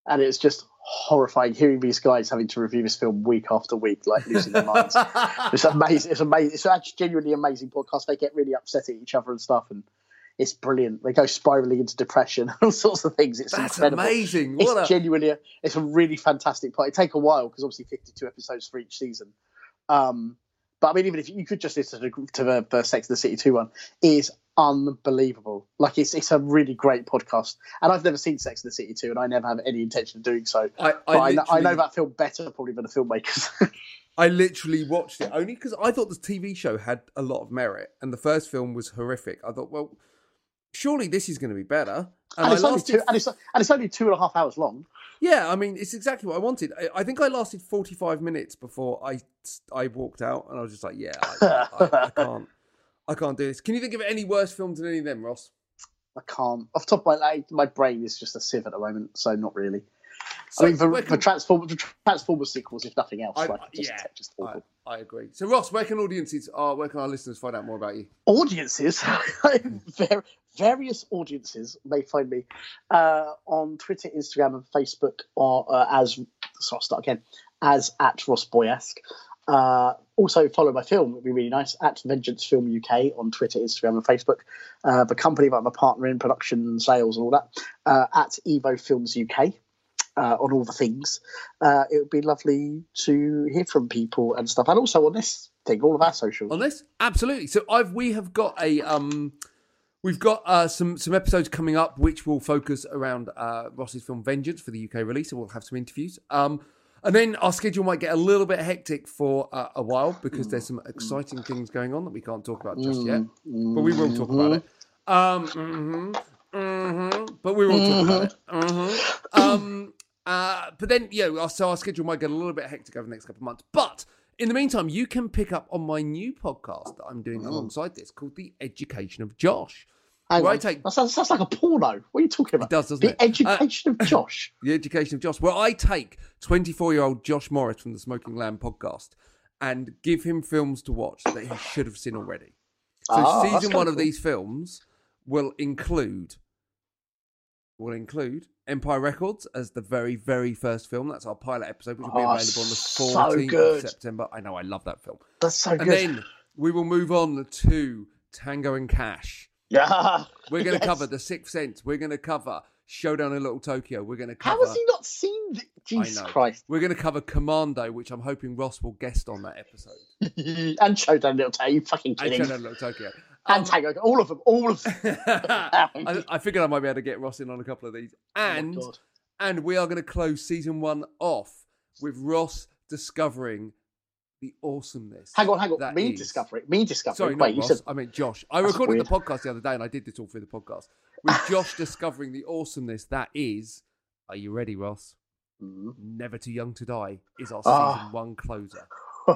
and it's just horrifying hearing these guys having to review this film week after week, like losing their minds. It's amazing. It's amazing. It's actually genuinely amazing podcast. They get really upset at each other and stuff, and it's brilliant. They go spiraling into depression, all sorts of things. It's That's incredible amazing. it's a... genuinely a, it's a really fantastic part. It take a while because obviously 52 episodes for each season. Um, but I mean, even if you could just listen to, to the, the Sex and the City 2 one, is unbelievable. Like it's it's a really great podcast. And I've never seen Sex in the City 2, and I never have any intention of doing so. I, But I, know, I know that film better probably than the filmmakers. I literally watched it only because I thought the TV show had a lot of merit, and the first film was horrific. I thought, well, surely this is going to be better. And, and, it's only lasted, two, and, it's, and it's only two and a half hours long. yeah, I mean, it's exactly what I wanted. I, I think I lasted forty-five minutes before I I walked out, and I was just like, yeah, I, I, I can't, I can't do this. Can you think of any worse films than any of them, Ross? I can't. Off the top of my like, my brain is just a sieve at the moment, so not really. So I mean, for, where for can- Transformers, the Transformers sequels, if nothing else, I- like just, yeah, just awful. I agree. So, Ross, where can audiences, uh, where can our listeners find out more about you? audiences, various audiences may find me uh, on Twitter, Instagram, and Facebook, or uh, as so I'll start again as at Ross Boyask. Uh, also, follow my film; it'd be really nice at Vengeance Film UK on Twitter, Instagram, and Facebook. Uh, the company that I'm a partner in, production, sales, and all that uh, at Evo Films UK. Uh, on all the things, uh, it would be lovely to hear from people and stuff, and also on this thing, all of our socials. on this absolutely so i've we have got a um we've got uh some some episodes coming up which will focus around uh ross's film vengeance for the uk release and we'll have some interviews um and then our schedule might get a little bit hectic for uh, a while because there's some exciting things going on that we can't talk about just yet. But we will talk about it. Um mhm, mhm, but we will talk about it. Mhm. um uh but then yeah our- so our schedule might get a little bit hectic over the next couple of months. But in the meantime, you can pick up on my new podcast that I'm doing alongside this called The Education of Josh. Hang Where I take- that sounds, sounds like a porno. What are you talking about? It does, doesn't the it? Uh, education of Josh. The Education of Josh, Well, I take 24 year old Josh Morris from the Smoking Lamb podcast and give him films to watch that he should have seen already. So Ah, that's season one kinda cool. these films will include will include Empire Records as the very, very first film. That's our pilot episode, which will be Oh, available on the 14th good. of September. I know, I love that film. That's so And good. then we will move on to Tango and Cash. Yeah. We're going to Yes. cover The Sixth Sense. We're going to cover Showdown in Little Tokyo. We're going to cover. How has he not seen? th- Jesus. Christ! We're going to cover Commando, which I'm hoping Ross will guest on that episode. and Showdown Little Tay, you fucking And kidding? Showdown in Little Tokyo. And um, Tango, all of them, all of them. I, I figured I might be able to get Ross in on a couple of these. Oh and oh and we are going to close season one off with Ross discovering the awesomeness. hang on, hang on. Me is- discovering, me discovering. Sorry, Wait, not you Ross. said I mean Josh. I That's recorded weird. the podcast the other day, and I did this all through the podcast with Josh discovering the awesomeness that is. Are you ready, Ross? Mm. Never Too Young to Die is our Ah. season one closer.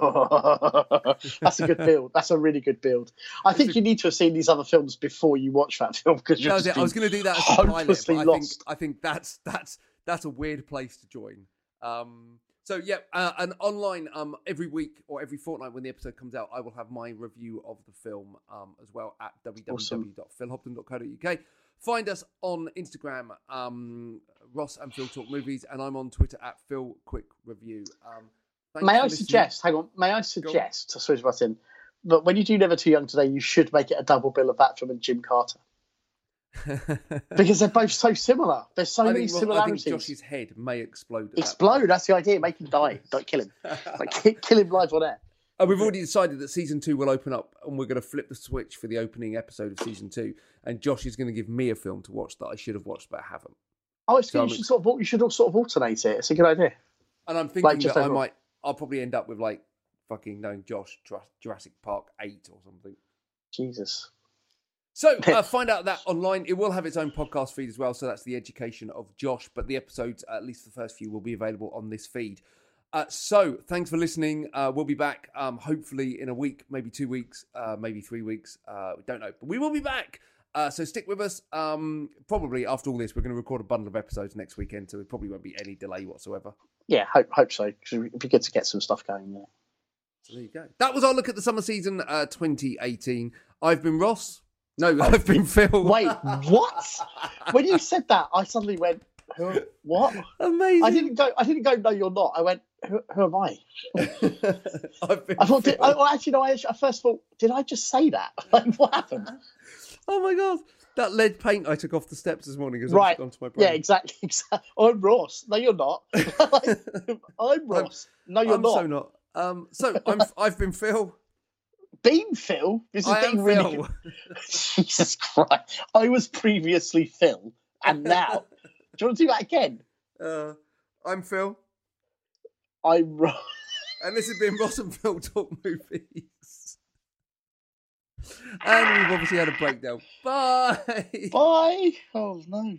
That's a good build. That's a really good build. I think a- you need to have seen these other films before you watch that film because you're That. I was going to do that as a pilot, I think. I think that's that's that's a weird place to join. Um, so yeah, uh, and online um, every week or every fortnight when the episode comes out, I will have my review of the film um, as well at Awesome. www.philhopton.co.uk. Find us on Instagram, um, Ross and Phil Talk Movies, and I'm on Twitter at Phil Quick Review. Um, May I suggest? Hang on. May I suggest? Sorry, Martin. But when you do Never Too Young to Die, you should make it a double bill of that film and Gymkata because they're both so similar. There's so I many think, Ro- I think similarities. Josh's head may explode. at that Explode. That's the idea. Make him die. Don't kill him. Like kill him live on air. And we've already decided that season two will open up, and we're going to flip the switch for the opening episode of season two. And Josh is going to give me a film to watch that I should have watched but I haven't. Oh, it's So good. I'm You should sort of you should all sort of alternate it. It's a good idea. And I'm thinking just that I might, I'll probably end up with like fucking knowing Josh Jurassic Park eight or something. Jesus. So uh, find out that online. It will have its own podcast feed as well. So that's the education of Josh. But the episodes, at least the first few, will be available on this feed. Uh, so thanks for listening. Uh, we'll be back um, hopefully in a week, maybe two weeks, uh, maybe three weeks. Uh, we don't know, but we will be back. Uh, so stick with us. Um, probably after all this, we're going to record a bundle of episodes next weekend, so it probably won't be any delay whatsoever. Yeah, hope hope so. It'd be good to get some stuff going. Yeah. So there you go. That was our look at the summer season uh, 2018. I've been Ross. No, I've been Phil. Wait, what? when you said that, I suddenly went, who, "What?" Amazing. I didn't go. I didn't go. No, you're not. I went. Who, who am I? I've been I thought. Did. I, well, actually, no. I, I first thought, did I just say that? Like, what happened? Oh my god, that lead paint I took off the steps this morning has Right. gone to my brain. Yeah, exactly. exactly. I'm Ross. No, you're not. I'm Ross. No, you're I'm not. so not. Um, so I'm. I've been Phil. Being Phil. This is I getting really. Phil. Jesus Christ! I was previously Phil, and now. do you want to do that again? Uh, I'm Phil, I'm Ross. and this has been Ross and Phil talk movies. And we've obviously had a breakdown. Bye. Bye. Oh no.